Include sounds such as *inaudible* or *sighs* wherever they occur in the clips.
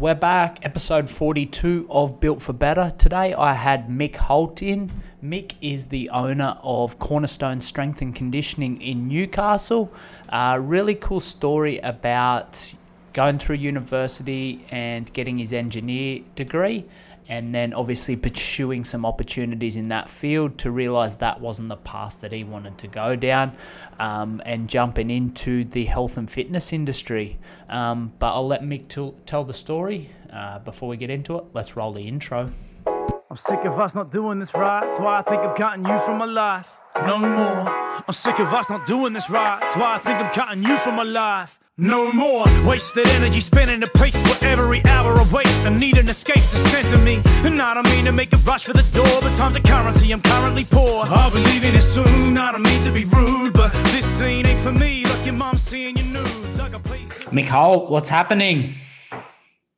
We're back, episode 42 of Built for Better. Today I had Mick Holt in. Mick is the owner of Cornerstone Strength and Conditioning in Newcastle. A really cool story about going through university and getting his engineer degree and then obviously pursuing some opportunities in that field to realize that wasn't the path that he wanted to go down um, and jumping into the health and fitness industry. Um, but I'll let Mick t- tell the story uh, before we get into it. Let's roll the intro. I'm sick of us not doing this right. That's why I think I'm cutting you from my life. No more. I'm sick of us not doing this right. That's why I think I'm cutting you from my life. No more wasted energy spinning the pace for every hour I wait. I need an escape to center me. And I don't mean to make a rush for the door, but time's a currency, I'm currently poor. I'll be leaving it soon. I don't mean to be rude, but this scene ain't for me. Like your mom seeing your nudes. I got places. Mick Holt, what's happening?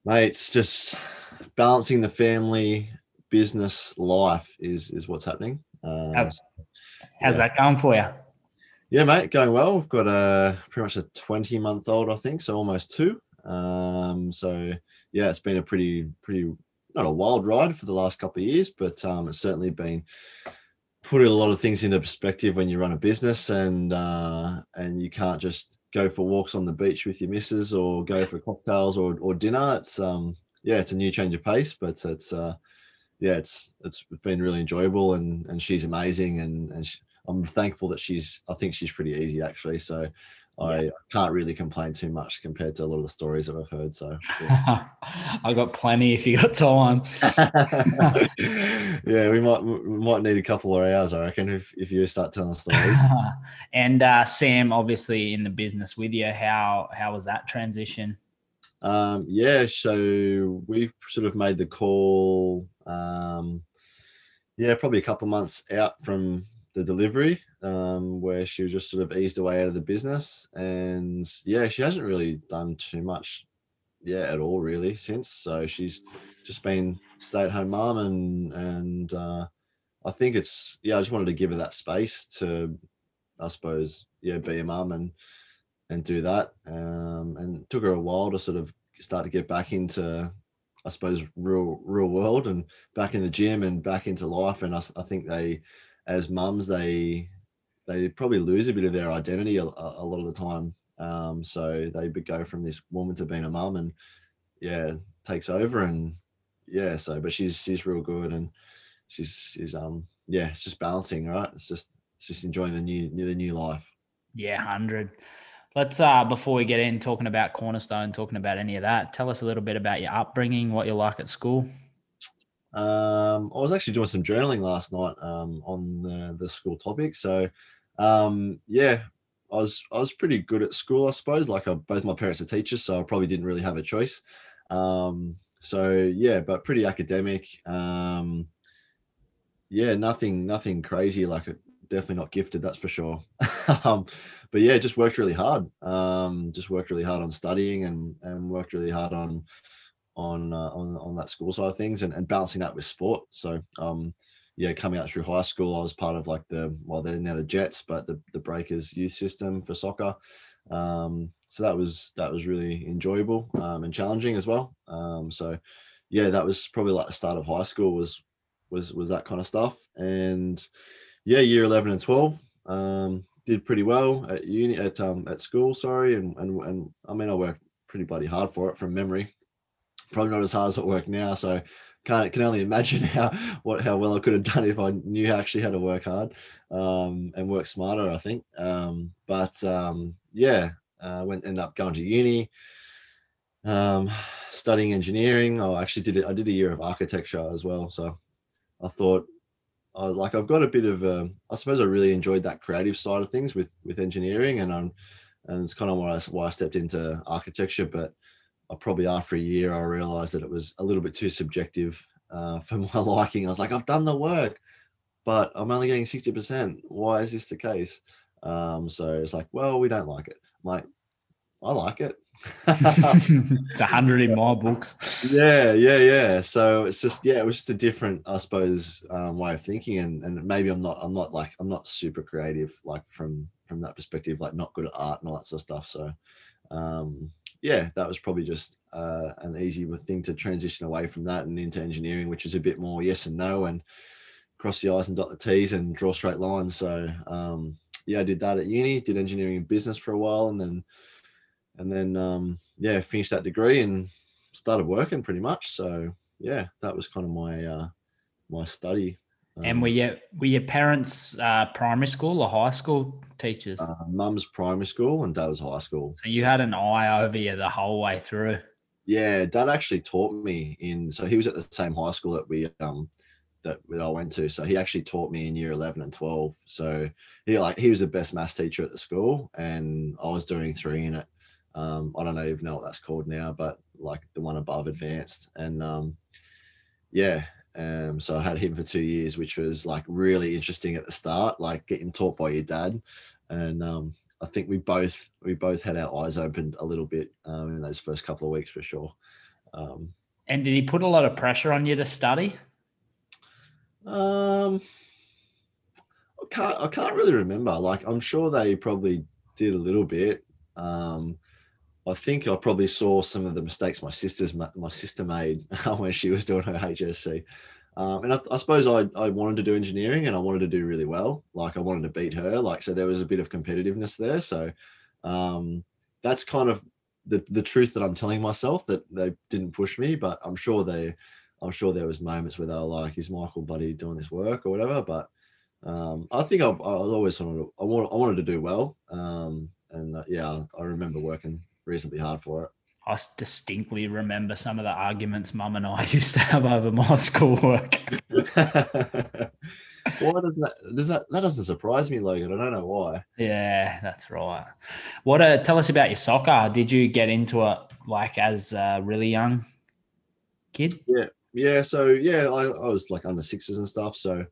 Mate, it's just balancing the family business life is is what's happening. Um, How's, how's that going for you? Yeah, mate, going well. We've got a pretty much a 20 month old, I think, so almost two. Um, so yeah, it's been a pretty pretty not a wild ride for the last couple of years, but um, it's certainly been putting a lot of things into perspective when you run a business and uh, and you can't just go for walks on the beach with your missus or go for cocktails or, or dinner. It's um yeah, it's a new change of pace, but it's uh yeah, it's it's been really enjoyable and and she's amazing and and she, I'm thankful that she's I think she's pretty easy actually. So I Yeah. can't really complain too much compared to a lot of the stories that I've heard. So yeah. *laughs* I got plenty if you got time. *laughs* yeah, we might we might need a couple of hours, I reckon, if, if you start telling stories. *laughs* and uh, Sam, obviously in the business with you, how how was that transition? Um, yeah, so we sort of made the call. Um, yeah, probably a couple of months out from the delivery, um, where she was just sort of eased away out of the business, and yeah, she hasn't really done too much, yeah, at all really since. So she's just been stay-at-home mom, and and uh, I think it's yeah, I just wanted to give her that space to, I suppose, yeah, be a mum and and do that. Um, and took her a while to sort of start to get back into, I suppose, real real world and back in the gym and back into life. And I think they, as mums, they they probably lose a bit of their identity a, a lot of the time. Um, so they go from this woman to being a mum, and yeah, takes over. And yeah, so but she's she's real good, and she's she's um yeah, it's just balancing, right? It's just it's just enjoying the new the new life. Yeah, hundred. Let's uh before we get in talking about Cornerstone, talking about any of that, tell us a little bit about your upbringing, what you like at school. Um, I was actually doing some journaling last night um, on the, the school topic. So, um, yeah, I was I was pretty good at school, I suppose. Like I, both my parents are teachers, so I probably didn't really have a choice. Um, so yeah, but pretty academic. Um, yeah, nothing nothing crazy. Like uh, definitely not gifted, that's for sure. *laughs* um, but yeah, just worked really hard. Um, just worked really hard on studying and and worked really hard on on uh, on on that school side of things and, and balancing that with sport. So um yeah, coming out through high school, I was part of like the well, they're now the Jets, but the the Breakers youth system for soccer. Um, so that was that was really enjoyable um, and challenging as well. Um, so yeah, that was probably like the start of high school was was was that kind of stuff. And yeah, year eleven and twelve um, did pretty well at uni at um, at school. Sorry, and and and I mean I worked pretty bloody hard for it from memory probably not as hard as at work now. So can't can only imagine *laughs* how what how well I could have done if I knew actually how to work hard um, and work smarter. I think. Um, but um, yeah, uh, went ended up going to uni, um, studying engineering. I actually did it. I did a year of architecture as well. So I thought. I like I've got a bit of um, I suppose I really enjoyed that creative side of things with with engineering and um and it's kind of why I, why I stepped into architecture but I probably after a year I realized that it was a little bit too subjective uh, *laughs* for my liking. I was like, I've done the work, but I'm only getting sixty percent. Why is this the case? Um, so it's like, well, we don't like it. I'm like, I like it. *laughs* it's a hundred in my books. yeah, yeah, yeah. So it's just yeah, it was just a different, I suppose, um, way of thinking, and and maybe I'm not, I'm not like I'm not super creative like from from that perspective, like not good at art and all that sort of stuff. So, um, yeah, that was probably just uh, an easy thing to transition away from that and into engineering, which is a bit more yes and no and cross the I's and dot the T's and draw straight lines. So um, yeah, I did that at uni, did engineering and business for a while and then and then um, yeah, finished that degree and started working pretty much. So yeah, that was kind of my uh, my study. And um, were your were your parents uh, primary school or high school teachers? Uh, Mum's primary school and Dad was high school. So you had an eye over you the whole way through. Yeah, Dad actually taught me in. So he was at the same high school that we um that, that I went to. So he actually taught me in year eleven and twelve. So he like he was the best maths teacher at the school, and I was doing three unit. Um, I don't know even know what that's called now, but like the one above advanced. And um, yeah, um, so I had him for two years, which was like really interesting at the start, like getting taught by your dad. And um, I think we both we both had our eyes opened a little bit um, in those first couple of weeks for sure. Um, and did he put a lot of pressure on you to study? Um, I can't I can't really remember. Like I'm sure they probably did a little bit. Um, I think I probably saw some of the mistakes my sister's my sister made *laughs* when she was doing her HSC. Um, and I, I, suppose I, I wanted to do engineering and I wanted to do really well. Like I wanted to beat her. Like so, there was a bit of competitiveness there. So um, that's kind of the the truth that I'm telling myself that they didn't push me. But I'm sure they, I'm sure there was moments where they were like, "Is Michael buddy doing this work or whatever?" But um, I think I, I was always wanted to, I wanted I wanted to do well. Um, and uh, yeah, I remember working reasonably hard for it. I distinctly remember some of the arguments Mum and I *laughs* used to have over my schoolwork. *laughs* why does that does that that doesn't surprise me, Logan? I don't know why. Yeah, that's right. What uh, tell us about your soccer? Did you get into it like as a really young kid? Yeah, yeah. So yeah, I, I was like under sixes and stuff. So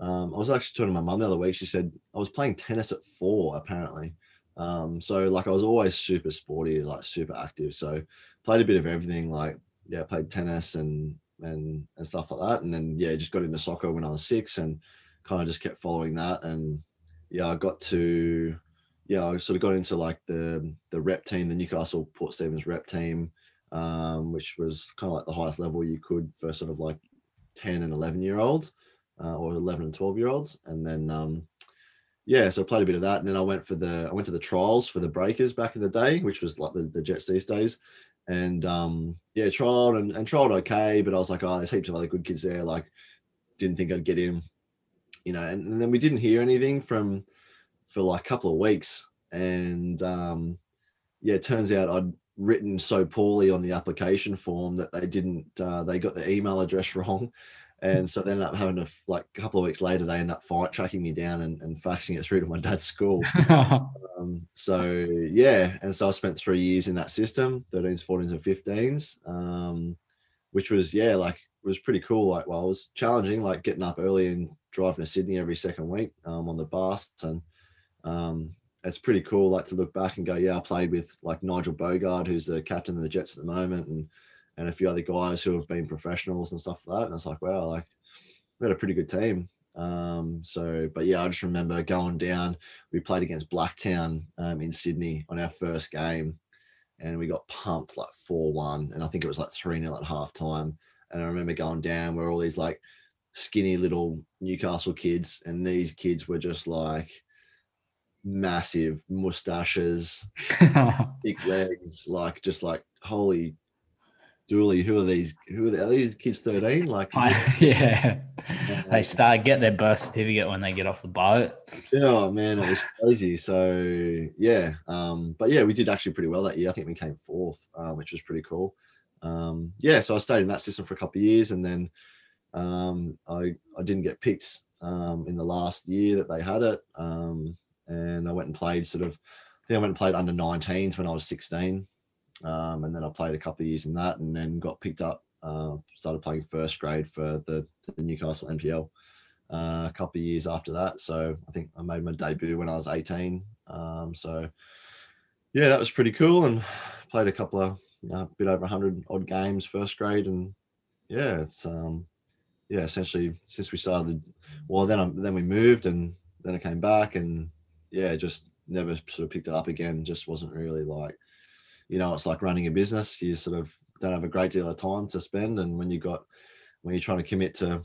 um, I was actually talking to my mum the other week. She said I was playing tennis at four, apparently. Um, so like I was always super sporty, like super active. So played a bit of everything, like yeah, played tennis and and and stuff like that. And then yeah, just got into soccer when I was six and kind of just kept following that. And yeah, I got to yeah, I sort of got into like the the rep team, the Newcastle Port Stephens rep team, um, which was kind of like the highest level you could for sort of like 10 and 11 year olds uh, or 11 and 12 year olds. And then um, yeah, so I played a bit of that, and then I went for the I went to the trials for the Breakers back in the day, which was like the, the Jets these days, and um, yeah, trialed and, and trialed okay, but I was like, oh, there's heaps of other good kids there. Like, didn't think I'd get in, you know. And, and then we didn't hear anything from for like a couple of weeks, and um, yeah, it turns out I'd written so poorly on the application form that they didn't uh, they got the email address *laughs* wrong and so they ended up having to, like a couple of weeks later, they ended up fight, tracking me down and, and faxing it through to my dad's school. *laughs* um, so, yeah. And so I spent three years in that system 13s, 14s, and 15s, um, which was, yeah, like, it was pretty cool. Like, well, it was challenging, like getting up early and driving to Sydney every second week um, on the bus. And um, it's pretty cool, like, to look back and go, yeah, I played with like Nigel Boogaard, who's the captain of the Jets at the moment. And and a few other guys who have been professionals and stuff like that. And it's like, wow, like we had a pretty good team. Um, so, but yeah, I just remember going down. We played against Blacktown um, in Sydney on our first game, and we got pumped like four one, and I think it was like three 0 at half time. And I remember going down where all these like skinny little Newcastle kids, and these kids were just like massive mustaches, *laughs* big legs, like just like holy Julie, who are these? Who are, they, are these kids? Thirteen? Like, *laughs* yeah, *laughs* they start get their birth certificate when they get off the boat. Oh man, it was crazy. So yeah, um, but yeah, we did actually pretty well that year. I think we came fourth, uh, which was pretty cool. Um, yeah, so I stayed in that system for a couple of years, and then um, I I didn't get picked um, in the last year that they had it, um, and I went and played sort of. I think I went and played under 19s when I was 16. Um, and then I played a couple of years in that, and then got picked up. Uh, started playing first grade for the, the Newcastle NPL uh, a couple of years after that. So I think I made my debut when I was 18. Um, so yeah, that was pretty cool, and played a couple of you know, a bit over 100 odd games first grade, and yeah, it's um, yeah, essentially since we started. Well, then I, then we moved, and then I came back, and yeah, just never sort of picked it up again. Just wasn't really like you know it's like running a business. You sort of don't have a great deal of time to spend, and when you got when you're trying to commit to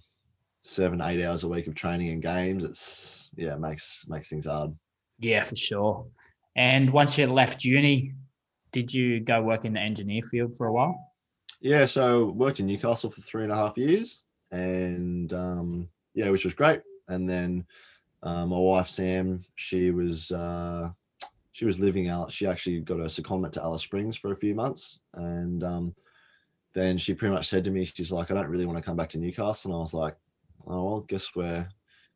seven eight hours a week of training and games, it's yeah it makes makes things hard. Yeah, for sure. And once you left uni, did you go work in the engineer field for a while? Yeah, so worked in Newcastle for three and a half years, and um, yeah, which was great. And then uh, my wife Sam, she was uh, she was living out. She actually got a secondment to Alice Springs for a few months, and um, then she pretty much said to me, she's like, I don't really want to come back to Newcastle. And I was like, oh well, guess we're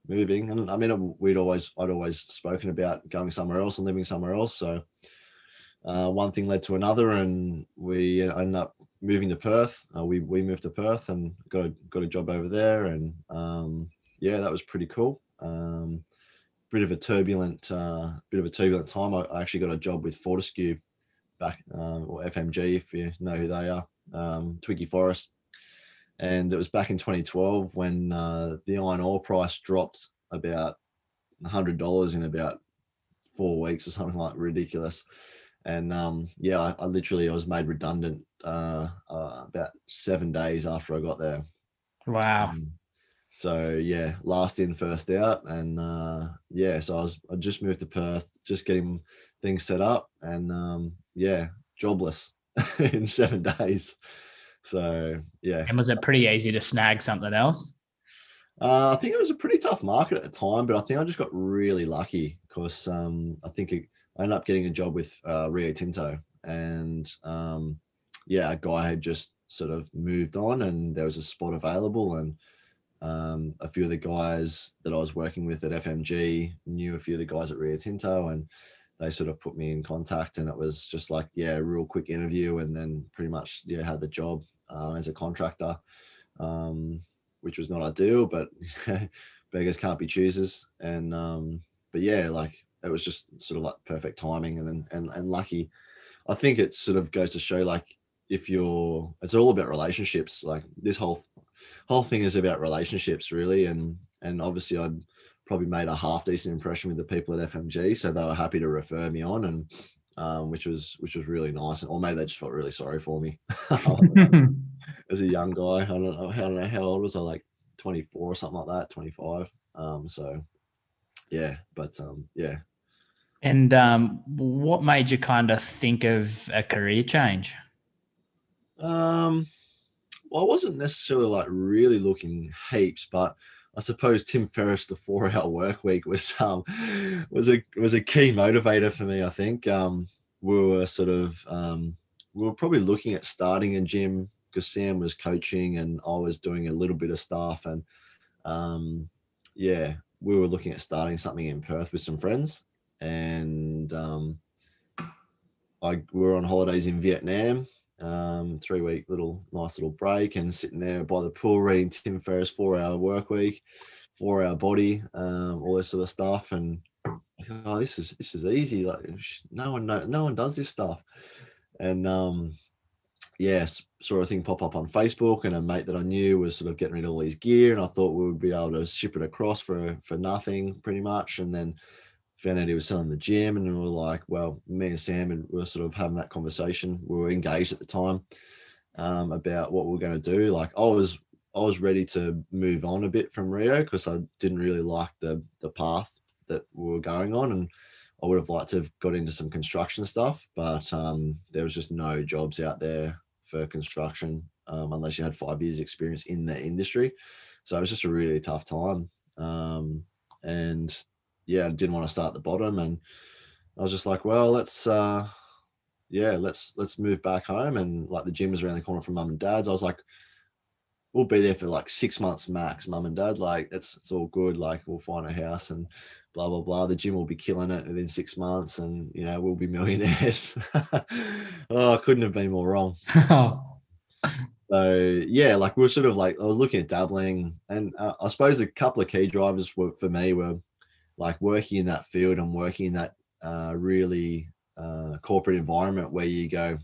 moving. And I mean, we'd always I'd always spoken about going somewhere else and living somewhere else. So uh, one thing led to another, and we ended up moving to Perth. Uh, we we moved to Perth and got a, got a job over there, and um, yeah, that was pretty cool. Um, bit of a turbulent uh, bit of a turbulent time. I, actually got a job with Fortescue back um, or FMG if you know who they are, um, Twiggy Forrest, and it was back in 2012 when uh, the iron ore price dropped about hundred dollars in about four weeks or something like ridiculous. And um, yeah, I, I, literally I was made redundant uh, uh, about seven days after I got there. Wow. Um, so yeah, last in, first out, and uh, yeah, so I was I just moved to Perth, just getting things set up, and um, yeah, jobless *laughs* in seven days. So yeah. And was it pretty easy to snag something else? Uh, I think it was a pretty tough market at the time, but I think I just got really lucky because um, I think it, I ended up getting a job with uh, Rio Tinto, and um, yeah, a guy had just sort of moved on, and there was a spot available, and um, a few of the guys that I was working with at FMG knew a few of the guys at Rio Tinto, and they sort of put me in contact, and it was just like yeah, real quick interview, and then pretty much yeah, had the job uh, as a contractor, um, which was not ideal, but *laughs* beggars can't be choosers, and um, but yeah, like it was just sort of like perfect timing and and and lucky. I think it sort of goes to show like if you're it's all about relationships. Like this whole whole thing is about relationships really, and and obviously I'd probably made a half decent impression with the people at FMG, so they were happy to refer me on, and um, which was which was really nice. Or maybe they just felt really sorry for me *laughs* *laughs* as a young guy. I don't know. I don't know how old was I? Like 24 or something like that, 25. Um, so yeah, but um, yeah, and um, what made you kind of think of a career change? Um, I wasn't necessarily like really looking heaps, but I suppose Tim Ferriss, the four-hour work week, was um was a was a key motivator for me. I think um, we were sort of um, we were probably looking at starting a gym because Sam was coaching and I was doing a little bit of stuff, and um, yeah, we were looking at starting something in Perth with some friends and um, I we were on holidays in Vietnam, um, three week little nice little break, and sitting there by the pool reading Tim Ferriss four hour work week, four hour body, um, all this sort of stuff, and oh, this is this is easy. Like no one no, no one does this stuff, and um, yes, sort of thing pop up on Facebook, and a mate that I knew was sort of getting rid of all his gear, and I thought we would be able to ship it across for for nothing, pretty much, and then found out he was selling the gym, and we were like, well, me and Sam and we were sort of having that conversation. We were engaged at the time um, about what we are going to do. Like I was, I was ready to move on a bit from Rio because I didn't really like the the path that we were going on, and I would have liked to have got into some construction stuff, but um, there was just no jobs out there for construction um, unless you had five years experience in the industry. So it was just a really tough time. Um, and yeah, I didn't want to start at the bottom, and I was just like, well, let's uh, yeah, let's let's move back home, and like the gym was around the corner from mum and dad's. I was like, we'll be there for like six months max, mum and dad. Like it's it's all good. Like we'll find a house and blah blah blah. The gym will be killing it within six months, and you know we'll be *laughs* millionaires. *laughs* oh, I couldn't have been more wrong. *laughs* so yeah, like we are sort of like I was looking at dabbling, and uh, I suppose a couple of key drivers were for me were like working in that field and working in that uh, really uh, corporate environment where you go,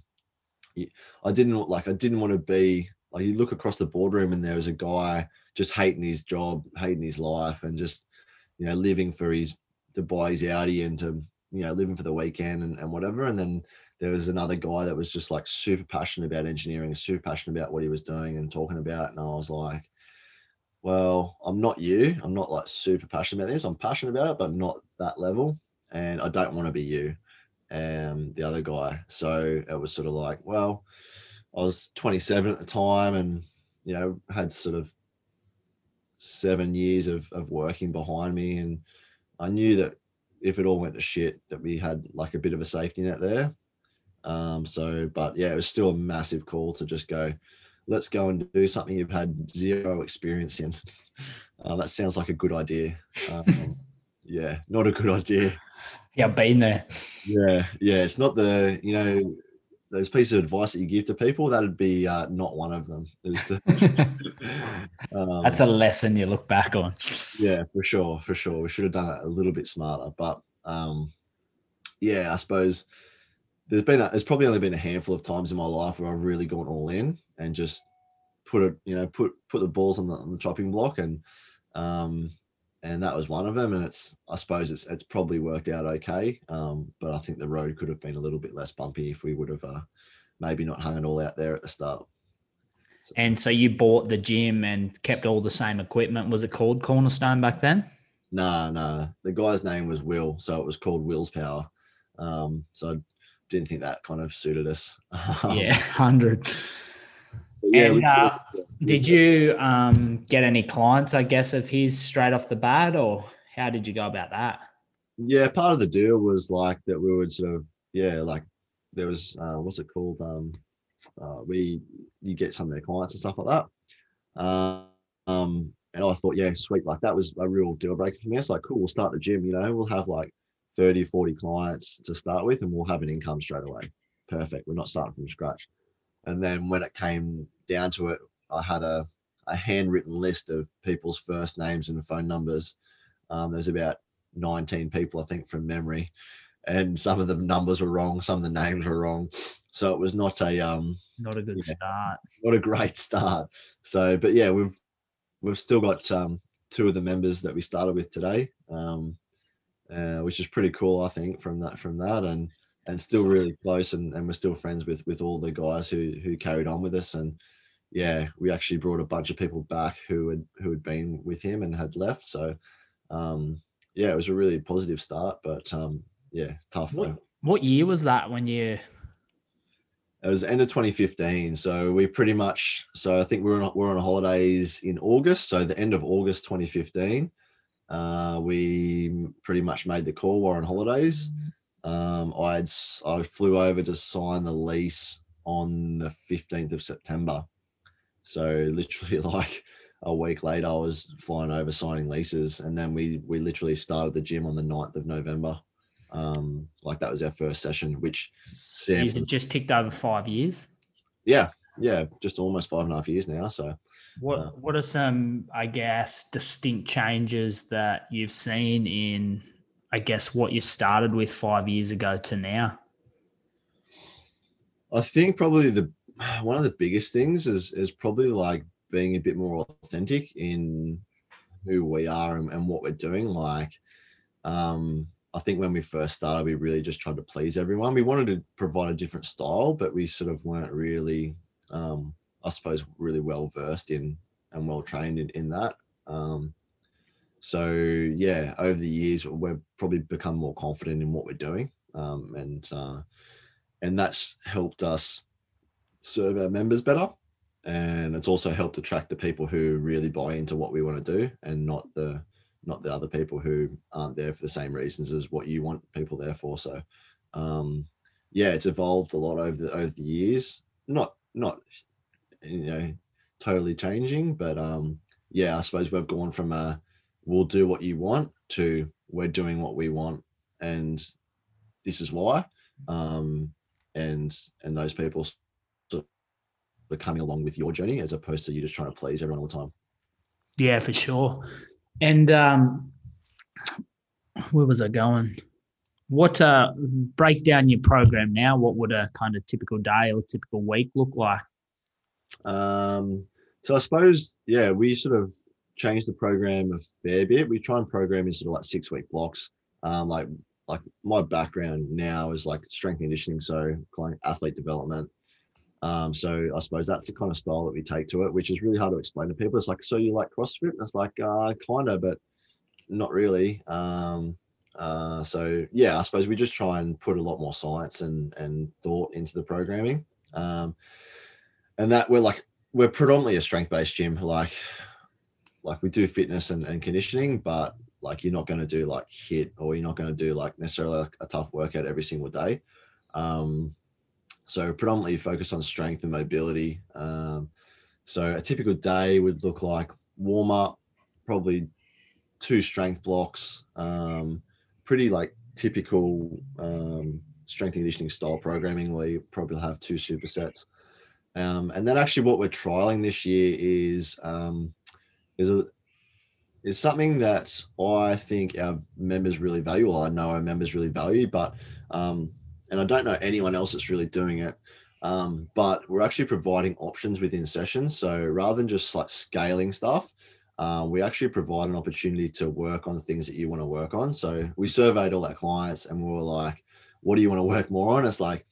I didn't like, I didn't want to be like, you look across the boardroom and there was a guy just hating his job, hating his life, and just, you know, living for his, to buy his Audi and to you know living for the weekend and, and whatever. And then there was another guy that was just like super passionate about engineering super passionate about what he was doing and talking about. And i was like well i'm not you. I'm not like super passionate about this. I'm passionate about it but not that level and i don't want to be you and the other guy. So it was sort of like well i was 27 at the time and you know had sort of seven years of, of working behind me and i knew that if it all went to shit that we had like a bit of a safety net there. Um so but yeah it was still a massive call to just go let's go and do something you've had zero experience in *laughs* uh, that sounds like a good idea um, *laughs* yeah not a good idea yeah been there yeah yeah it's not the you know those pieces of advice that you give to people, that'd be uh, not one of them. *laughs* um, That's a lesson you look back on. Yeah, for sure, for sure. We should have done it a little bit smarter, but um, yeah, I suppose there's been a, there's probably only been a handful of times in my life where I've really gone all in and just put it, you know, put put the balls on the, on the chopping block and um, and that was one of them. And it's I suppose it's it's probably worked out okay. Um, but I think the road could have been a little bit less bumpy if we would have uh, maybe not hung it all out there at the start. So. And so you bought the gym and kept all the same equipment. Was it called Cornerstone back then? No, nah, no. Nah. The guy's name was Will, so it was called Will's Power. Um, so didn't think that kind of suited us. *laughs* yeah, *laughs* hundred. Yeah, and uh, did you um, get any clients, I guess, of his straight off the bat, or how did you go about that? Yeah, part of the deal was like that we would sort of, yeah, like there was, uh, what's it called? Um, uh, we, you get some of their clients and stuff like that. Uh, um, and I thought, yeah, sweet. Like that was a real deal breaker for me. It's like, cool, we'll start the gym, you know, we'll have like 30, 40 clients to start with and we'll have an income straight away. Perfect. We're not starting from scratch. And then when it came down to it, I had a, a handwritten list of people's first names and phone numbers. Um, there's about 19 people, I think, from memory. And some of the numbers were wrong, some of the names were wrong. So it was not a um not a good yeah, start. Not a great start. So, but yeah, we've we've still got um two of the members that we started with today. Um uh, which is pretty cool, I think, from that from that. And and still really close and, and we're still friends with with all the guys who who carried on with us and yeah we actually brought a bunch of people back who had who had been with him and had left so um yeah it was a really positive start but um yeah tough what, what year was that when you it was end of 2015 so we pretty much so i think we're on we're on holidays in august so the end of august 2015 uh, we pretty much made the call we're on holidays mm-hmm. Um, I'd I flew over to sign the lease on the 15th of September. So literally *laughs* like a week later, I was flying over signing leases, and then we we literally started the gym on the 9th of November. Um, like that was our first session, which so it just ticked over five years. Yeah, yeah, just almost five and a half years now. So, what uh, what are some, I guess, distinct changes that you've seen in I guess, what you started with five years ago to now? I think probably the *sighs* one of the biggest things is is probably like being a bit more authentic in who we are and, and what we're doing. Like, um, I think when we first started, we really just tried to please everyone. We wanted to provide a different style, but we sort of weren't really, um, I suppose, really well versed in and well trained in, in that. Um, so yeah, over the years we've probably become more confident in what we're doing, um, and uh, and that's helped us serve our members better, and it's also helped attract the people who really buy into what we want to do, and not the not the other people who aren't there for the same reasons as what you want people there for. So um, yeah, it's evolved a lot over the over the years. Not not you know totally changing, but um, yeah, I suppose we've gone from a we'll do what you want to we're doing what we want and this is why um, and and those people sort of coming along with your journey as opposed to you just trying to please everyone all the time. Yeah for sure. And um where was i going what uh break down your program now what would a kind of typical day or typical week look like um so i suppose yeah we sort of change the program a fair bit. We try and program in sort of like six week blocks. Um, like like my background now is like strength conditioning, so like athlete development. Um, so I suppose that's the kind of style that we take to it, which is really hard to explain to people. It's like, so you like CrossFit? And it's like, uh, kind of, but not really. Um, uh, so yeah, I suppose we just try and put a lot more science and and thought into the programming. Um, and that we're like we're predominantly a strength based gym. Like like we do fitness and, and conditioning, but like you're not going to do like HIIT or you're not going to do like necessarily a tough workout every single day. Um, so predominantly focus on strength and mobility. Um, so a typical day would look like warm up, probably two strength blocks, um, pretty like typical um, strength and conditioning style programming where you probably have two supersets. Um, and then actually what we're trialing this year is um, is a is something that I think our members really value. Well, I know our members really value, but um, and I don't know anyone else that's really doing it. Um, but we're actually providing options within sessions. So rather than just like scaling stuff, uh, we actually provide an opportunity to work on the things that you want to work on. So we surveyed all our clients and we were like, what do you want to work more on? It's like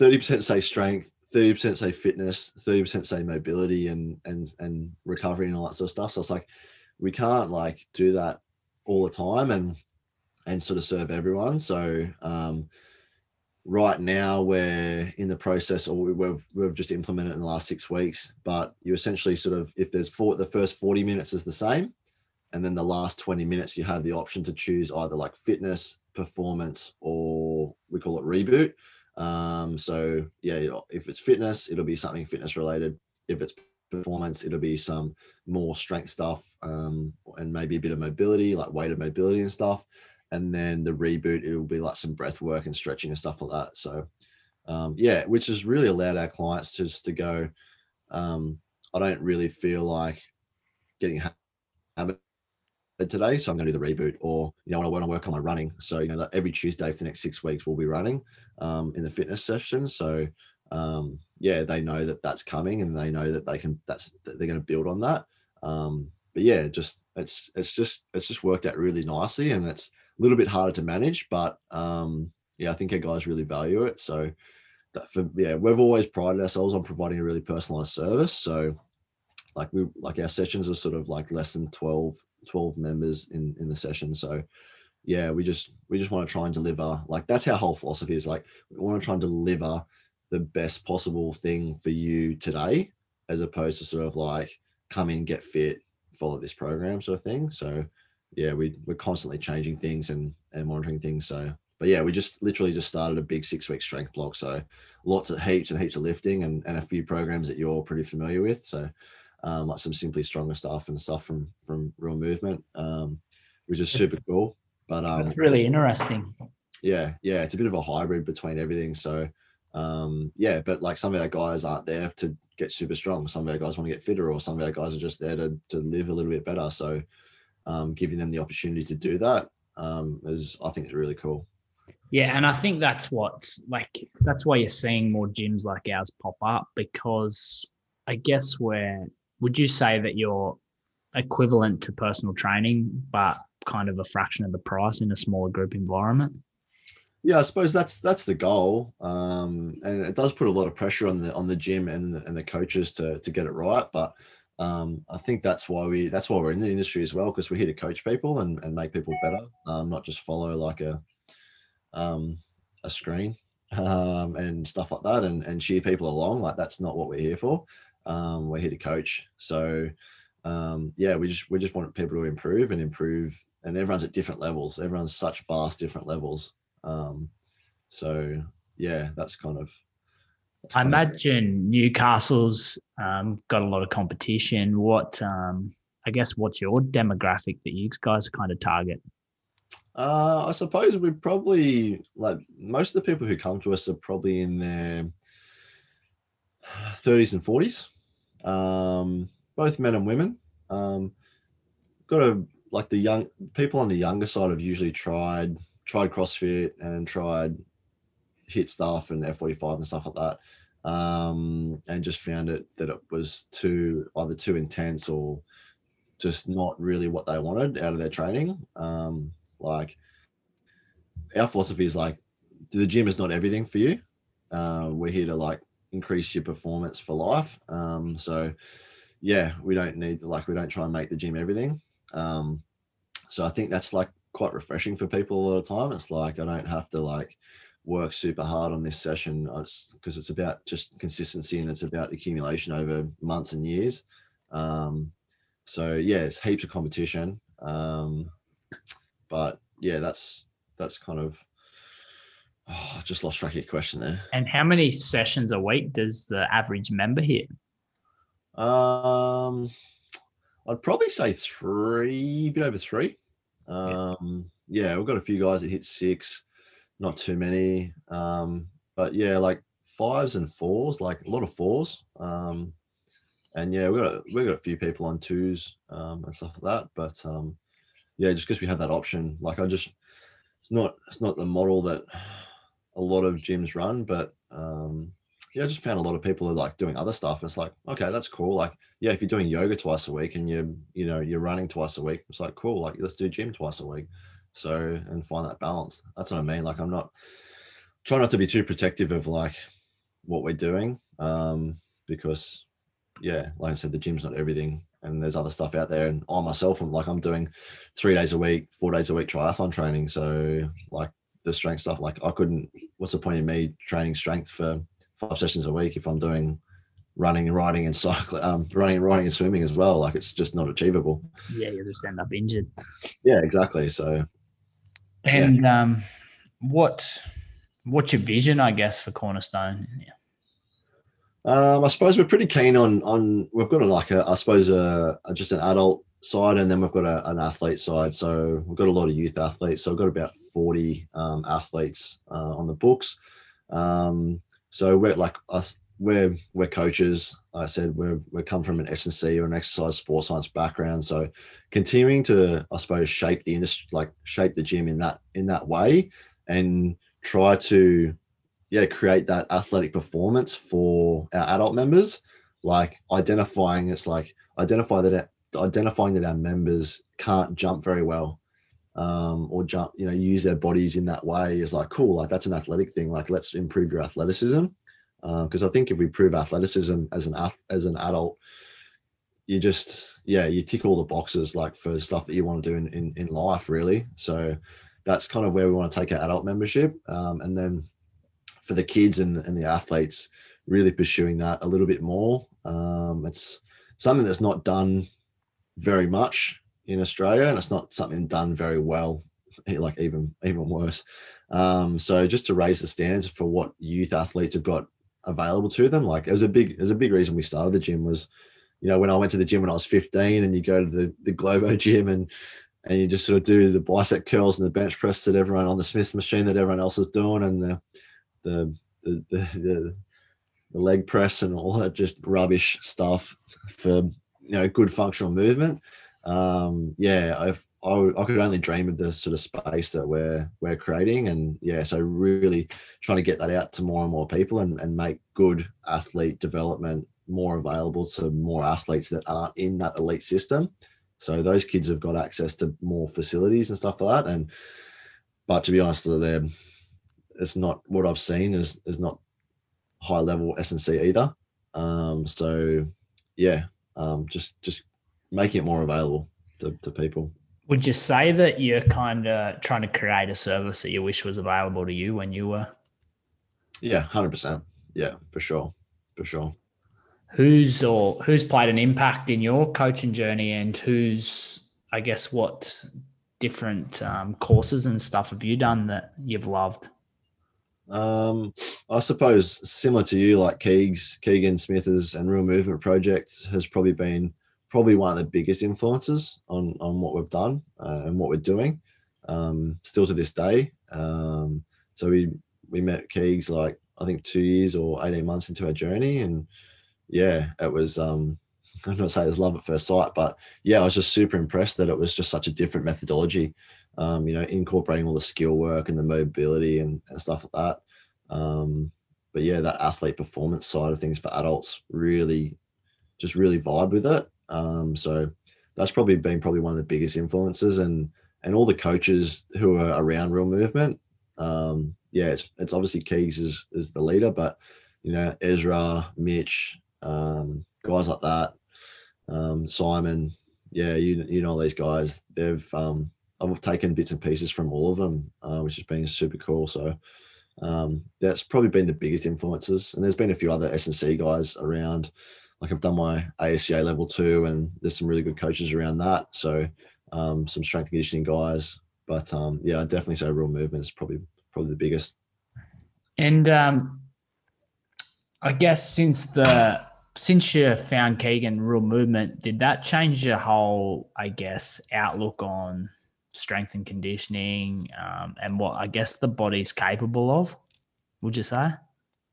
30% say strength, 30% say fitness, 30% say mobility and and and recovery and all that sort of stuff. So it's like we can't like do that all the time and and sort of serve everyone. So um, right now we're in the process or we've we've just implemented in the last six weeks but you essentially sort of if there's four the first 40 minutes is the same and then the last 20 minutes you have the option to choose either like fitness performance or we call it reboot. Um so yeah if it's fitness it'll be something fitness related. If it's performance it'll be some more strength stuff um and maybe a bit of mobility like weighted mobility and stuff and then the reboot it will be like some breath work and stretching and stuff like that. So um, yeah which has really allowed our clients just to go um, i don't really feel like getting hammered today so i'm going to do the reboot or you know when i want to work on my running. So you know every tuesday for the next six weeks we'll be running um, in the fitness session. So um, yeah they know that that's coming and they know that they can that's that they're going to build on that. Um, but yeah just it's it's just it's just worked out really nicely and it's a little bit harder to manage, but um, yeah, I think our guys really value it. So that for yeah, we've always prided ourselves on providing a really personalized service. So like we like our sessions are sort of like less than 12, 12 members in in the session. So yeah, we just we just want to try and deliver like that's our whole philosophy is like we want to try and deliver the best possible thing for you today, as opposed to sort of like come in, get fit, follow this program sort of thing. So yeah, we we're constantly changing things and and monitoring things. So, but yeah, we just literally just started a big six week strength block. So, lots of heaps and heaps of lifting and and a few programs that you're pretty familiar with. So, um, like some simply stronger stuff and stuff from from real movement, um, which is super cool. But um, that's really interesting. Yeah, yeah, it's a bit of a hybrid between everything. So, um, yeah, but like some of our guys aren't there to get super strong. Some of our guys want to get fitter, or some of our guys are just there to to live a little bit better. So, um, giving them the opportunity to do that um, is I think is really cool. Yeah, and I think that's what like that's why you're seeing more gyms like ours pop up because I guess where would you say that you're equivalent to personal training, but kind of a fraction of the price in a smaller group environment? Yeah, I suppose that's that's the goal, um, and it does put a lot of pressure on the on the gym and and the coaches to to get it right. But um, I think that's why we that's why we're in the industry as well because we're here to coach people and, and make people better, um, not just follow like a um, a screen *laughs* um, and stuff like that and, and cheer people along. Like that's not what we're here for. Um, we're here to coach. So um, yeah, we just we just want people to improve and improve, and everyone's at different levels. Everyone's such vast different levels. Um, so yeah, that's kind of I imagine Newcastle's um, got a lot of competition. What, um, I guess, what's your demographic that you guys kind of target? Uh, I suppose we probably like most of the people who come to us are probably in their 30s and 40s, um, both men and women. Um, got a like the young people on the younger side have usually tried tried CrossFit and tried HIIT stuff and F45 and stuff like that, um, and just found it that it was too either too intense or just not really what they wanted out of their training. Um, like our philosophy is like the gym is not everything for you. Uh, we're here to like increase your performance for life. Um, so yeah, we don't need like we don't try and make the gym everything. Um, so I think that's like quite refreshing for people a lot of time. It's like I don't have to like work super hard on this session because it's about just consistency and it's about accumulation over months and years. Um, so yeah, it's heaps of competition. Um, but yeah, that's that's kind of oh, I just lost track of your question there. And how many sessions a week does the average member hit? Um, I'd probably say three, a bit over three. Um, yeah, we've got a few guys that hit six, not too many. Um, but yeah, like fives and fours, like a lot of fours. Um, and yeah, we've got a, we've got a few people on twos um, and stuff like that. But um, yeah, just because we have that option, like I just it's not it's not the model that a lot of gyms run, but um, yeah, I just found a lot of people are like doing other stuff. It's like, okay, that's cool. Like, yeah, if you're doing yoga twice a week and you're, you know, you're running twice a week, it's like, cool. Like, let's do gym twice a week. So, and find that balance. That's what I mean. Like, I'm not trying not to be too protective of like what we're doing. Um, because yeah, like I said, the gym's not everything and there's other stuff out there. And I myself, I'm like, I'm doing three days a week, four days a week triathlon training. So like the strength stuff, like I couldn't, what's the point of me training strength for five sessions a week if I'm doing running and riding and cycling, um, running and riding and swimming as well. Like it's just not achievable. Yeah, you just end up injured. Yeah, exactly. So, and yeah. um, what what's your vision, I guess, for Cornerstone? Yeah. Um, I suppose we're pretty keen on on. We've got a, like a, I suppose a, a just an adult side, and then we've got a, an athlete side. So we've got a lot of youth athletes. So we've got about forty um, athletes uh, on the books. Um, so we're like us, we're we're coaches. Like I said we're we come from an S&C or an exercise sports science background. So continuing to I suppose shape the industry, like shape the gym in that in that way, and try to yeah create that athletic performance for our adult members. Like identifying it's like identify that identifying that our members can't jump very well um, or jump, you know, use their bodies in that way is like cool. Like that's an athletic thing. Like let's improve your athleticism because uh, I think if we prove athleticism as an as an adult, you just yeah you tick all the boxes like for stuff that you want to do in in, in life really. So that's kind of where we want to take our adult membership, um, and then for the kids and and the athletes, really pursuing that a little bit more. Um, it's something that's not done very much in Australia, and it's not something done very well, *laughs* like even even worse. Um, so just to raise the standards for what youth athletes have got available to them, like it was a big it was a big reason we started the gym was, you know, when I went to the gym when I was 15, and you go to the the Globo *laughs* gym and and you just sort of do the bicep curls and the bench press that everyone on the Smith machine that everyone else is doing, and the the the, the, the the leg press and all that just rubbish stuff for you know good functional movement. Um, yeah, I've, I, I could only dream of the sort of space that we're we're creating, and yeah, so really trying to get that out to more and more people and, and make good athlete development more available to more athletes that aren't in that elite system. So those kids have got access to more facilities and stuff like that. And but to be honest, they're it's not what I've seen is is not high level S&C either. Um, so yeah, um, just just making it more available to, to people. Would you say that you're kind of trying to create a service that you wish was available to you when you were? Yeah, hundred percent. Yeah, for sure, for sure. Who's or who's played an impact in your coaching journey, and who's, I guess, what different um, courses and stuff have you done that you've loved? Um, I suppose similar to you, like Keegs, Keegan Smithers, and Real Movement Project has probably been probably one of the biggest influences on on what we've done uh, and what we're doing um, still to this day. Um, so we we met Keegs like I think two years or eighteen months into our journey, and yeah, it was. Um, *laughs* I'm not say it was love at first sight, but yeah, I was just super impressed that it was just such a different methodology. Um, you know, incorporating all the skill work and the mobility and, and stuff like that. Um, but yeah, that athlete performance side of things for adults really, just really vibe with it. Um, so that's probably been probably one of the biggest influences and and all the coaches who are around real movement Um, yeah, it's it's obviously Keegs is is the leader, but you know Ezra, Mitch, um, guys like that, um, Simon, yeah, you you know these guys. They've um, I've taken bits and pieces from all of them, uh, which has been super cool. So um, that's probably been the biggest influences. And there's been a few other S and C guys around. Like I've done my ASCA level two, and there's some really good coaches around that. So um, some strength conditioning guys. But um, yeah, I definitely say real movement is probably probably the biggest. And um, I guess since the since you found Keegan real movement, did that change your whole, I guess, outlook on strength and conditioning um, and what I guess the body's capable of? Would you say?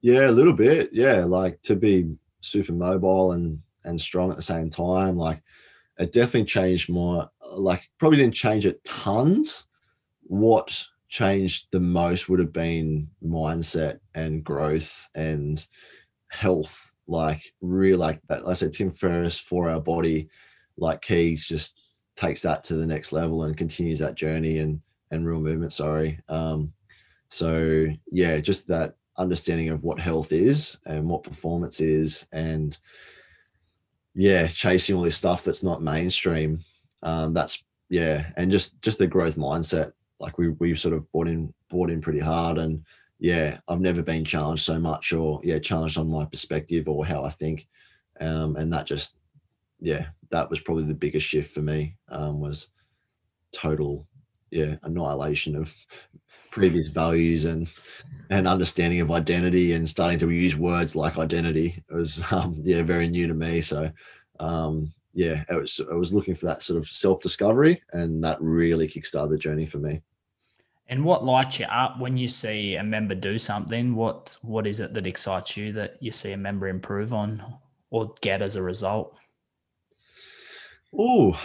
Yeah, a little bit. Yeah, like to be super mobile and and strong at the same time. Like it definitely changed more. Like probably didn't change it tons. What changed the most would have been mindset and growth and health like real like that. Like I said, Tim Ferriss for our body, like Keys just takes that to the next level and continues that journey and and real movement. Sorry. Um, so yeah, just that understanding of what health is and what performance is, and yeah, chasing all this stuff that's not mainstream. Um, that's yeah, and just just the growth mindset. Like we we sort of bought in bought in pretty hard and yeah, I've never been challenged so much or yeah, challenged on my perspective or how I think. Um, and that just, yeah, that was probably the biggest shift for me um, was total, yeah, annihilation of previous values and and understanding of identity and starting to use words like identity. It was *laughs* um, yeah, very new to me. So um, yeah, it was I was looking for that sort of self discovery, and that really kickstarted the journey for me. And what lights you up when you see a member do something? What what is it that excites you that you see a member improve on or get as a result? Oh,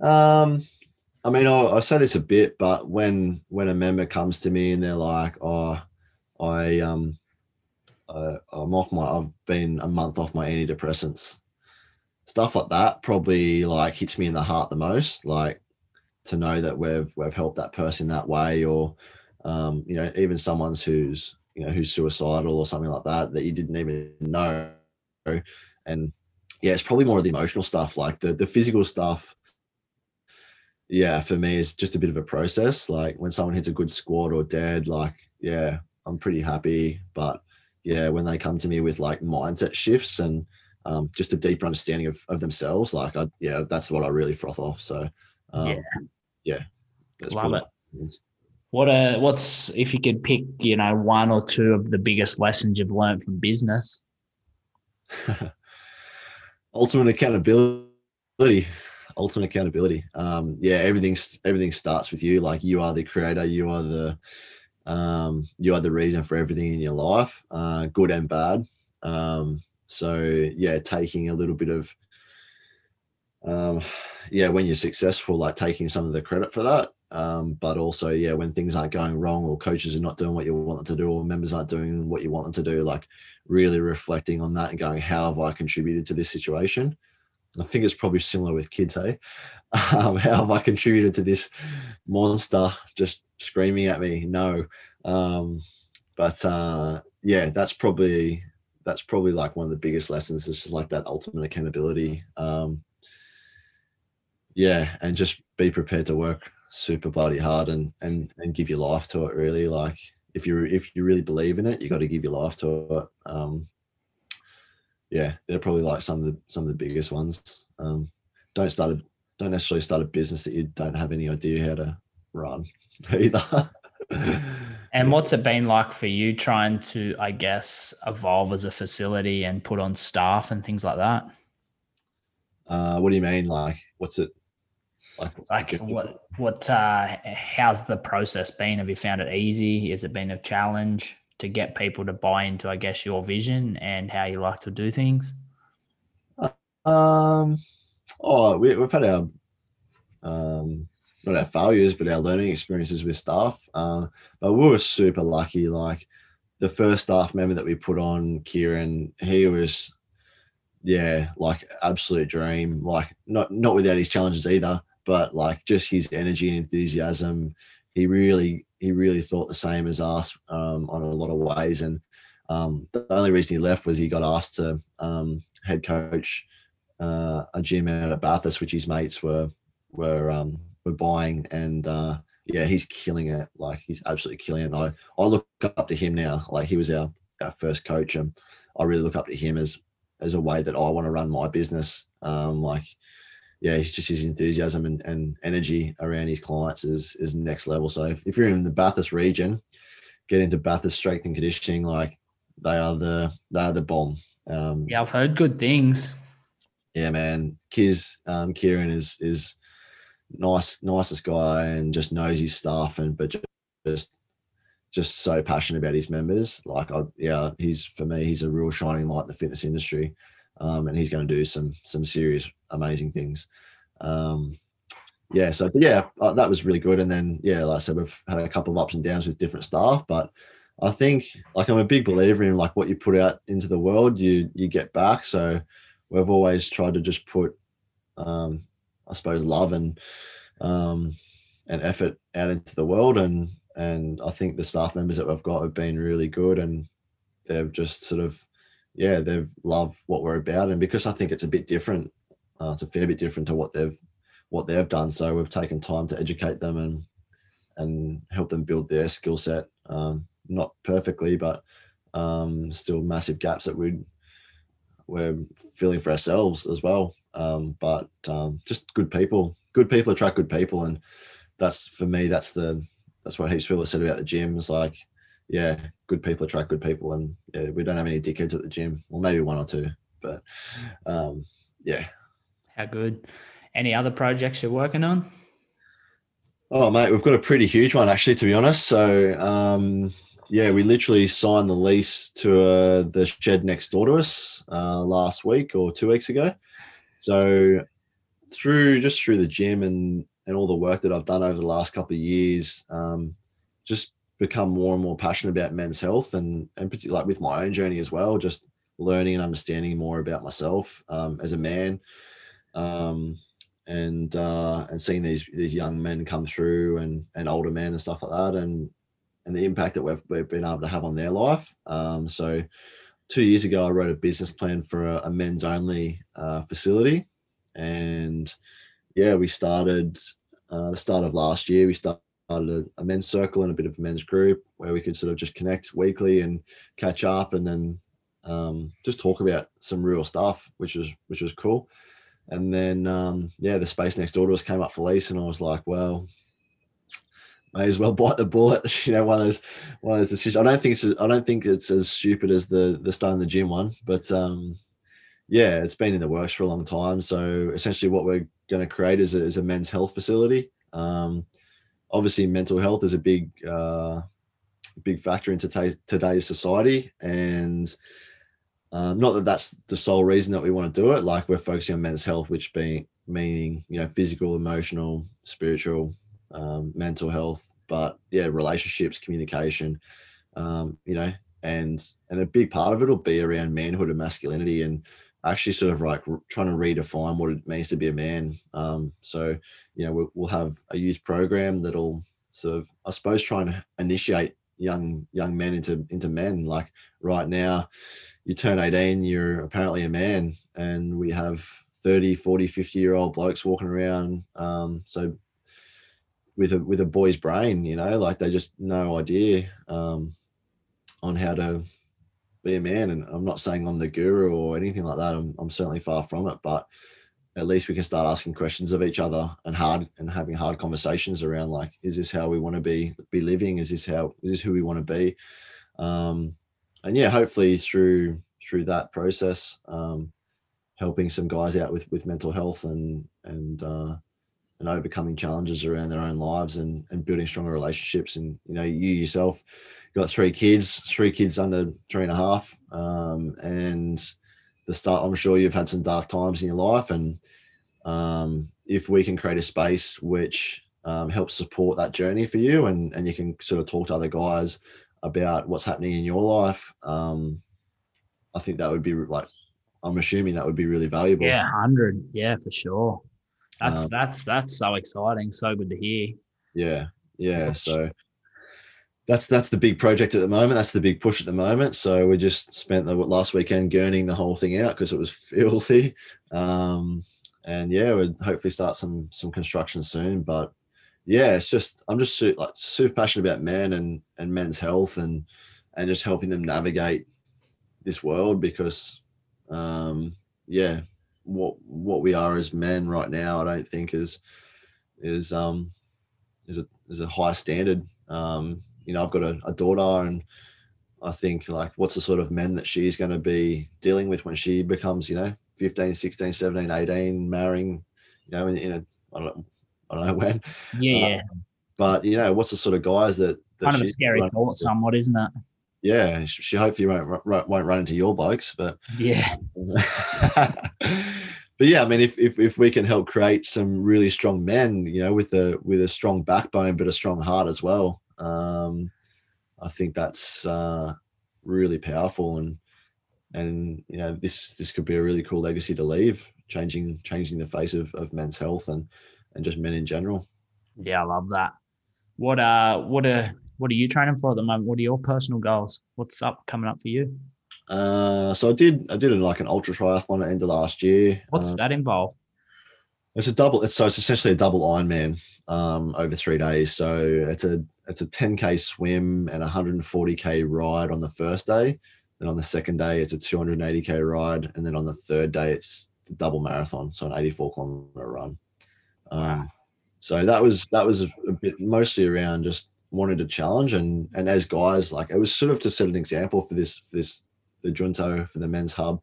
um, I mean, I, I, say this a bit, but when when a member comes to me and they're like, "Oh, I um, uh, I'm off my, I've been a month off my antidepressants," stuff like that probably like hits me in the heart the most. Like, to know that we've we've helped that person that way, or um, you know, even someone's who's you know who's suicidal or something like that that you didn't even know, and yeah, it's probably more of the emotional stuff, like the the physical stuff. Yeah, for me, it's just a bit of a process. Like when someone hits a good squat or dead, like yeah, I'm pretty happy. But yeah, when they come to me with like mindset shifts and um, just a deeper understanding of, of themselves, like I yeah, that's what I really froth off. So um, yeah, yeah, that's love it. What uh, what's if you could pick, you know, one or two of the biggest lessons you've learned from business? *laughs* Ultimate accountability. Ultimate accountability. Um, yeah, everything everything starts with you. Like you are the creator. You are the um, you are the reason for everything in your life, uh, good and bad. Um, so yeah, taking a little bit of um, yeah, when you're successful, like taking some of the credit for that. Um, but also, yeah, when things aren't going wrong or coaches are not doing what you want them to do or members aren't doing what you want them to do, like really reflecting on that and going, how have I contributed to this situation? I think it's probably similar with kids, hey? *laughs* Um, how have I contributed to this monster just screaming at me? No. Um, but uh, yeah, that's probably that's probably like one of the biggest lessons is like that ultimate accountability. Um, yeah, and just be prepared to work super bloody hard and and and give your life to it. Really, like if you if you really believe in it, you got to give your life to it. Um, yeah, they're probably like some of the some of the biggest ones. Um, don't start a don't necessarily start a business that you don't have any idea how to run *laughs* either. and what's it been like for you trying to, I guess, evolve as a facility and put on staff and things like that? Uh, what do you mean? Like, what's it? Like, like what what uh how's the process been? Have you found it easy? Has it been a challenge to get people to buy into, I guess, your vision and how you like to do things? Um, oh, we, we've had our um, not our failures, but our learning experiences with staff. Uh, but we were super lucky. Like the first staff member that we put on, Kieran, he was, yeah, like absolute dream. Like not not without his challenges either but like just his energy and enthusiasm, he really he really thought the same as us um, on a lot of ways. And um, the only reason he left was he got asked to um, head coach uh, a gym out at Bathurst, which his mates were were um, were buying, and uh, yeah, he's killing it. Like he's absolutely killing it. I I look up to him now. Like he was our our first coach, and I really look up to him as as a way that I want to run my business. Um, like yeah, he's just his enthusiasm and, and energy around his clients is is next level. So if, if you're in the Bathurst region, get into Bathurst strength and conditioning. Like they are the they are the bomb. Um, yeah, I've heard good things. Yeah, man. Kiz um, Kieran is is nice, nicest guy, and just knows his stuff, and but just just so passionate about his members. Like, I yeah, he's for me, he's a real shining light in the fitness industry um, and he's going to do some some serious amazing things. Um, yeah, so yeah, uh, that was really good. And then yeah, like I said, we've had a couple of ups and downs with different staff, but I think like I'm a big believer in like what you put out into the world, you you get back. So we've always tried to just put, um, I suppose, love and um, and effort out into the world, and and I think the staff members that we've got have been really good, and they've just sort of yeah, they've loved what we're about, and because I think it's a bit different, uh, it's a fair bit different to what they've what they've done. So we've taken time to educate them and and help them build their skill set. Um, not perfectly, but um, still massive gaps that we we're filling for ourselves as well. Um, but um, just good people, good people attract good people, and that's for me. That's the that's what heaps people have said about the gym. Is like yeah, good people attract good people, and yeah, we don't have any dickheads at the gym, or maybe one or two, but um, yeah. How good? Any other projects you're working on? Oh, mate, we've got a pretty huge one actually, to be honest. So, um, yeah, we literally signed the lease to uh, the shed next door to us uh, last week or two weeks ago. So, through just through the gym and and all the work that I've done over the last couple of years, um, just become more and more passionate about men's health and and particularly like with my own journey as well just learning and understanding more about myself um, as a man um, and uh, and seeing these these young men come through and and older men and stuff like that and and the impact that we've, we've been able to have on their life. Um, so two years ago i wrote a business plan for a, a men's only uh, facility and yeah we started uh, the start of last year we started started a, men's circle and a bit of a men's group where we could sort of just connect weekly and catch up and then um, just talk about some real stuff, which was which was cool. And then um, yeah, the space next door to us came up for lease, and I was like, well, may as well *laughs* bite the bullet. *laughs* You know, one of those one of those decisions. I don't think it's I don't think it's as stupid as the the start starting the gym one, but um, yeah, it's been in the works for a long time. So essentially, what we're going to create is a, is a men's health facility. Um, obviously mental health is a big uh, big factor t- today's society. And um, not that that's the sole reason that we want to do it. Like we're focusing on men's health which being meaning you know physical emotional spiritual um, mental health but yeah relationships communication um, you know and and a big part of it will be around manhood and masculinity and actually sort of like trying to redefine what it means to be a man. Um, so you know we'll, we'll have a youth program that'll sort of i suppose try and initiate young young men into into men. Like right now you turn 18 you're apparently a man and we have 30 40 50 year old blokes walking around um, so with a with a boy's brain you know like they just no idea um, on how to be a man. And i'm not saying i'm the guru or anything like that. I'm, I'm certainly far from it but at least we can start asking questions of each other and hard and having hard conversations around like is this how we want to be be living? Is this how is this who we want to be? Um and yeah hopefully through through that process um helping some guys out with with mental health and and uh and overcoming challenges around their own lives and and building stronger relationships. And you know you yourself got three kids three kids under three and a half um and the start i'm sure you've had some dark times in your life and um, if we can create a space which um, helps support that journey for you and and you can sort of talk to other guys about what's happening in your life um, i think that would be like i'm assuming that would be really valuable. Yeah 100 yeah for sure. That's um, that's that's so exciting. So good to hear. Yeah. Yeah so that's that's the big project at the moment. That's the big push at the moment. So we just spent the last weekend gurning the whole thing out because it was *laughs* filthy. Um, and yeah, we'd hopefully start some some construction soon. But yeah, it's just I'm just su- like super passionate about men and and men's health and and just helping them navigate this world because um, yeah, what what we are as men right now, I don't think is is um is a is a high standard. Um, you know, I've got a, a daughter and I think like what's the sort of men that she's going to be dealing with when she becomes, you know, 15, 16, 17, 18, marrying, you know, in, in a, I don't, I don't know when. Yeah, yeah. Um, but you know, what's the sort of guys that, that kind of a scary thought, somewhat, isn't it? Yeah, she she hopefully won't won't run into your blokes, but Yeah, *laughs* but yeah, I mean, if, if if we can help create some really strong men, you know, with a with a strong backbone but a strong heart as well, um, I think that's uh, really powerful, and and you know, this this could be a really cool legacy to leave, changing changing the face of, of men's health and and just men in general. yeah, I love that. What uh, what are what are you training for at the moment? What are your personal goals? What's up coming up for you? Uh, so I did I did like an ultra triathlon at the end of last year. What's Um, that involve? It's a double. It's so it's essentially a double Ironman um, over three days. So it's a it's a 10k swim and 140k ride on the first day. Then on the second day, it's a 280k ride, and then on the third day, it's the double marathon, so an 84 kilometer run. Um, so that was that was a, bit mostly around just wanted to challenge and and as guys like it was sort of to set an example for this for this the junto for the men's hub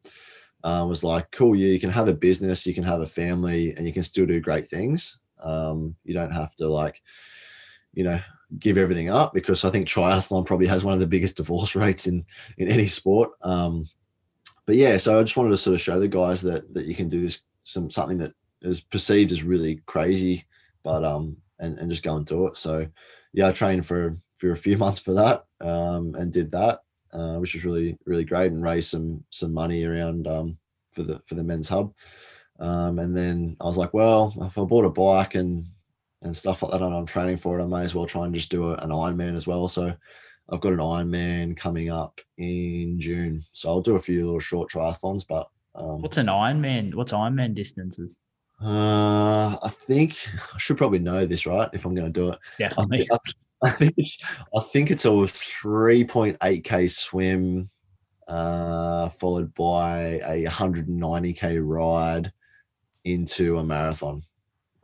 um, was like, cool, you can have a business, you can have a family, and you can still do great things. Um, you don't have to like, you know, give everything up because I think triathlon probably has one of the biggest *laughs* divorce rates in in any sport. Um, but yeah, so I just wanted to sort of show the guys that that you can do this some something that is perceived as really crazy, but um, and and just go and do it. So yeah, I trained for for a few *laughs* months for that um, and did that uh, which was really really great and raised some some money around um, for the for the men's hub. Um, and then I was like, well, if I bought a bike and and stuff like that, and I'm training for it, I may as well try and just do an Ironman as well. So I've got an Ironman coming up in June, so I'll do a few little short triathlons. But um, What's an Ironman? What's Ironman distances? uh, I think I should probably know this, right? If I'm going to do it, I Definitely. think, I think it's I think it's a 3.8k swim, uh, followed by a 190k ride into a marathon,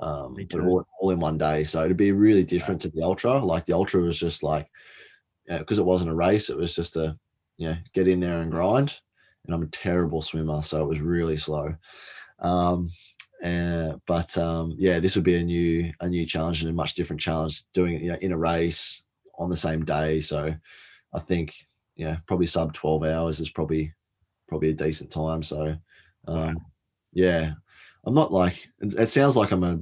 um, Me but too. all, all in one day. So it'd be really different to the ultra. Like the ultra was just like, you know, because it wasn't a race, it was just a, you know, get in there and grind. And I'm a terrible swimmer, so it was really slow. Um, uh, but um, yeah, this would be a new a new challenge and a much different challenge doing it you know in a race on the same day. So I think yeah, probably sub twelve hours is probably probably a decent time. So um, yeah, I'm not like it, sounds like I'm a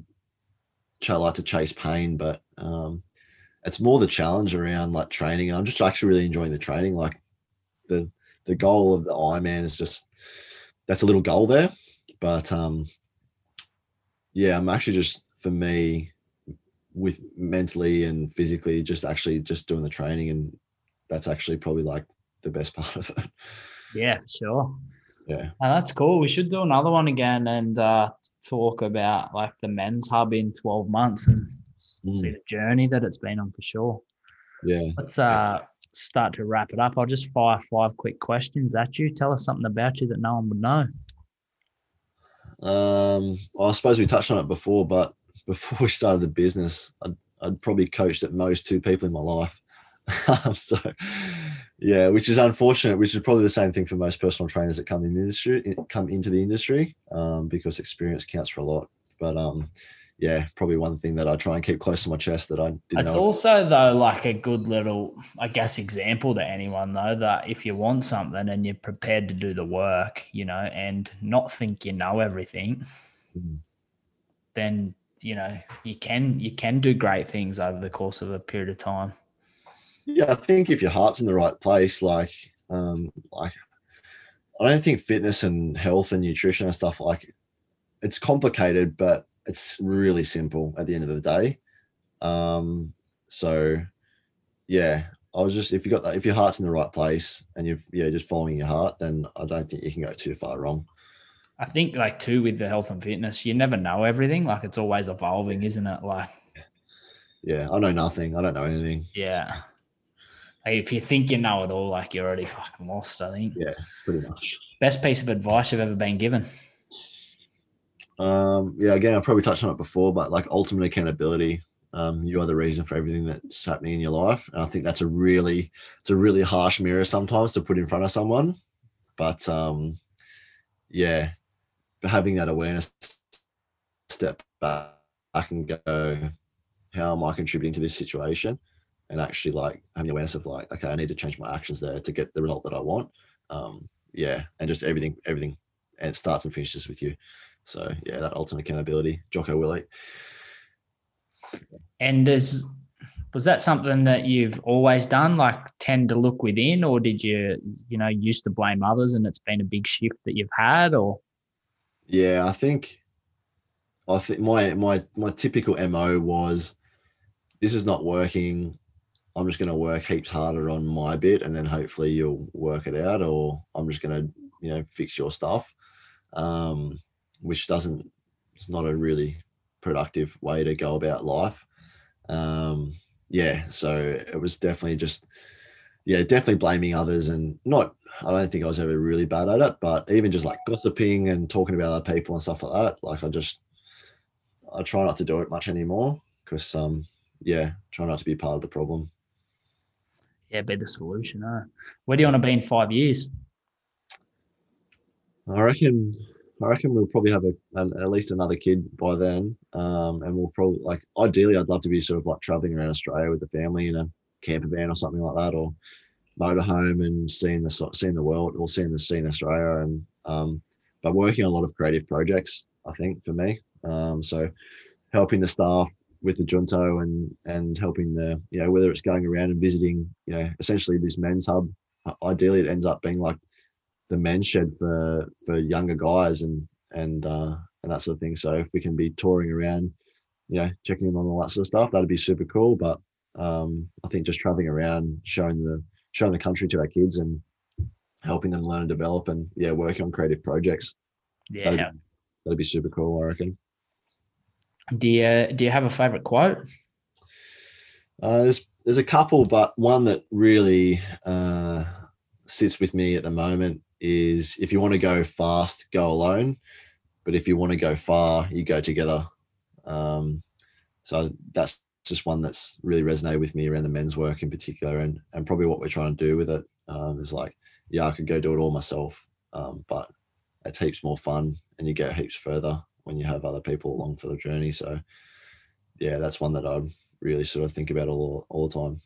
like to chase pain, but um, it's more the challenge around like training, and I'm just actually really enjoying the training. Like the the goal of the Ironman is just that's a little goal there, but um, yeah, I'm actually just for me with mentally and physically just actually just doing the training and that's actually probably like the best *laughs* part of it. Yeah, sure. Yeah. Oh, that's cool. We should do another one again and uh, talk about like the men's hub in 12 months and s- see Mm. the journey that it's been on for sure. Yeah. Let's uh, start to wrap it up. I'll just fire five quick questions at you. Tell us something about you that no one would know. Um, well, I suppose we touched on it before, but *laughs* before we started the business, I'd, I'd probably coached at most two people in my life. *laughs* So, yeah, which is unfortunate. Which is probably the same thing for most personal trainers that come in the industry, come into the industry, um, because experience counts for a lot. But um, yeah, probably one thing that I try and keep close to my chest that I didn't It's know. also though like a good little, I guess, example to anyone though that if you want something and you're prepared to do the work, you know, and not think you know everything, Mhm. then you know you can you can do great things over the course of a period of time. Yeah, I think if your heart's in the right place, like, um, like, I don't think fitness and health and nutrition and stuff like it's complicated, but it's really simple at the end of the day. Um, so, yeah, I was just if you got that if your heart's in the right place and you've yeah just following your heart, then I don't think you can go too far wrong. I think like too with the health and fitness, you never know everything. Like it's always evolving, isn't it? Like yeah, I know nothing. I don't know anything. Yeah. Like if you think you know it all, like you're already fucking lost, I think. Yeah, pretty much. Best piece of advice you've ever been given. Um, yeah, again, I probably touched on it before, but like ultimate accountability. Um, you are the reason for everything that's happening in your life. And I think that's a really it's a really harsh mirror sometimes to put in front of someone. But um yeah, having that awareness step back and go, how am I contributing to this situation? And actually like having the awareness of like, okay, I need to change my actions there to get the result that I want. Um, yeah, and just everything, everything, and it starts and finishes with you. So yeah, that ultimate accountability, Jocko Willink. And is was that something that you've always done, like tend to look within, or did you, you know, used to blame others and it's been a big shift that you've had, or? Yeah, I think, I think my my my typical mo was, this is not working. I'm just going to work heaps harder on my bit, and then hopefully you'll work it out, or I'm just going to, you know, fix your stuff, um, which doesn't. It's not a really productive way to go about life. Um, yeah, so it was definitely just, yeah, definitely blaming others and not. I don't think I was ever really bad at it, but even just like gossiping and talking about other people and stuff like that, like I just, I try not to do it much anymore because, um, yeah, try not to be part of the problem. Yeah, be the solution. Huh? Where do you want to be in five years? I reckon I reckon we'll probably have a, an, at least another kid by then, um, and we'll probably like ideally I'd love to be sort of like traveling around Australia with the family in a camper van or something like that, or motorhome and seeing the seeing the world or seeing the scene Australia, and um, but working on a lot of creative projects. I think for me, um, so helping the staff with the junto and and helping the you know whether it's going around and visiting you know essentially this men's hub. Ideally, it ends up being like the men's shed for for younger guys and and uh, and that sort of thing. So if we can be touring around, you know, checking in on all that sort of stuff, that'd be super cool. But um, I think just traveling around, showing the showing the country to our kids and helping them learn and develop, and yeah, working on creative projects. Yeah, that'd, that'd be super cool. I reckon. Do you do you have a favorite quote? Uh, there's there's a couple, but one that really uh, sits with me at the moment is if you want to go fast, go alone. But if you want to go far, you go together. Um, so that's just one that's really resonated with me around the men's work in particular, and and probably what we're trying to do with it um, is like, yeah, I could go do it all myself, um, but it's heaps more fun, and you get heaps further when you have other people along for the journey. So, yeah, that's one that I really sort of think about all all the time.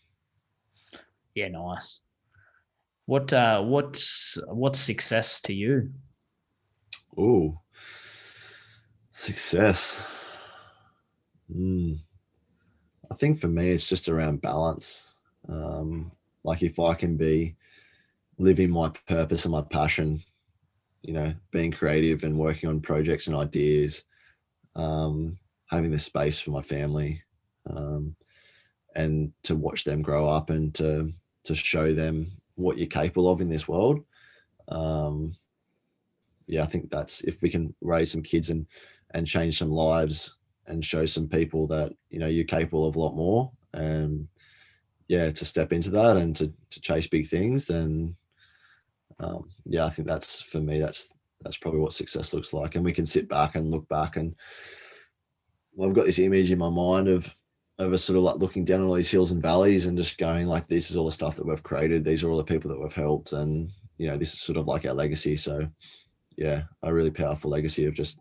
Yeah, nice. What uh, what's what's success to you? Oh, success. Mm. I think for me, it's just around balance. Um, like if I can be living my purpose and my passion, you know, being creative and working on projects and ideas, um, having the space for my family, um, and to watch them grow up and to to show them what you're capable of in this world. Um, yeah, I think that's if we can raise some kids and and change some lives and show some people that you know you're capable of a lot more and yeah to step into that and to, to chase big things then um, yeah i think that's for me that's that's probably what success looks like. And we can sit back and look back and well, i've got this image in my mind of of us sort of like looking down on all these hills and valleys and just going like this is all the stuff that we've created. These are all the people that we've helped. And you know this is sort of like our legacy. So yeah a really powerful legacy of just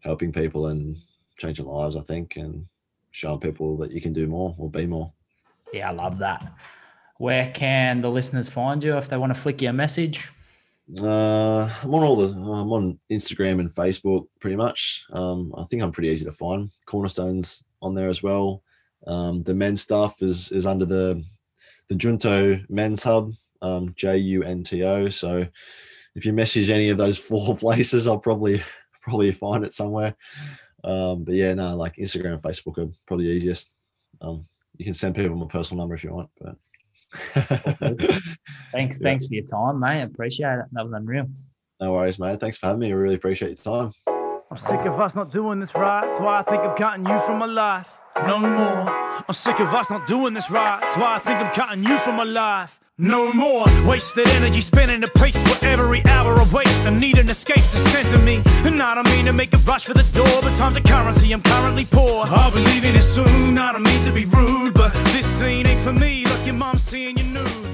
helping people and changing lives i think and showing people that you can do more or be more. Yeah i love that where can the listeners find you if they want to flick you a message uh, I'm on all the. I'm on Instagram and Facebook pretty much. Um, I think I'm pretty easy to find. Cornerstones on there as well. Um, the men's stuff is is under the the Junto Men's Hub, um, J U N T O. So if you message any of those *laughs* four places, I'll probably probably find it somewhere. Um, but yeah, no, like Instagram and Facebook are probably easiest. Um, you can send people my personal number if you want, but *laughs* Thanks, Yeah. thanks for your time, mate. I appreciate it. That was unreal. no worries, mate. Thanks for having me. I really appreciate your time. I'm sick of us not doing this right. That's why I think I'm cutting you from my life. No more. I'm sick of us not doing this right. That's why I think I'm cutting you from my life. No more wasted energy spinning a pace where every hour I waste. I need an escape to center me. And I don't mean to make a rush for the door, but time's a currency. I'm currently poor. I'll be leaving it soon. I don't mean to be rude, but this scene ain't for me. Look, your mom's seeing your nudes.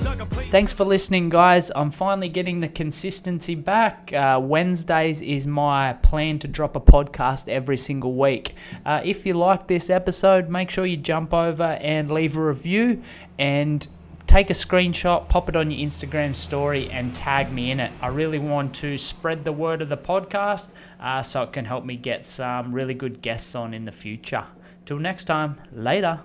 Thanks for listening, guys. I'm finally getting the consistency back. Uh, Wednesdays is my plan to drop a podcast every single week. Uh, if you like this episode, make sure you jump over and leave a review and take a screenshot, pop it on your Instagram story, and tag me in it. I really want to spread the word of the podcast uh, so it can help me get some really good guests on in the future. Till next time, later.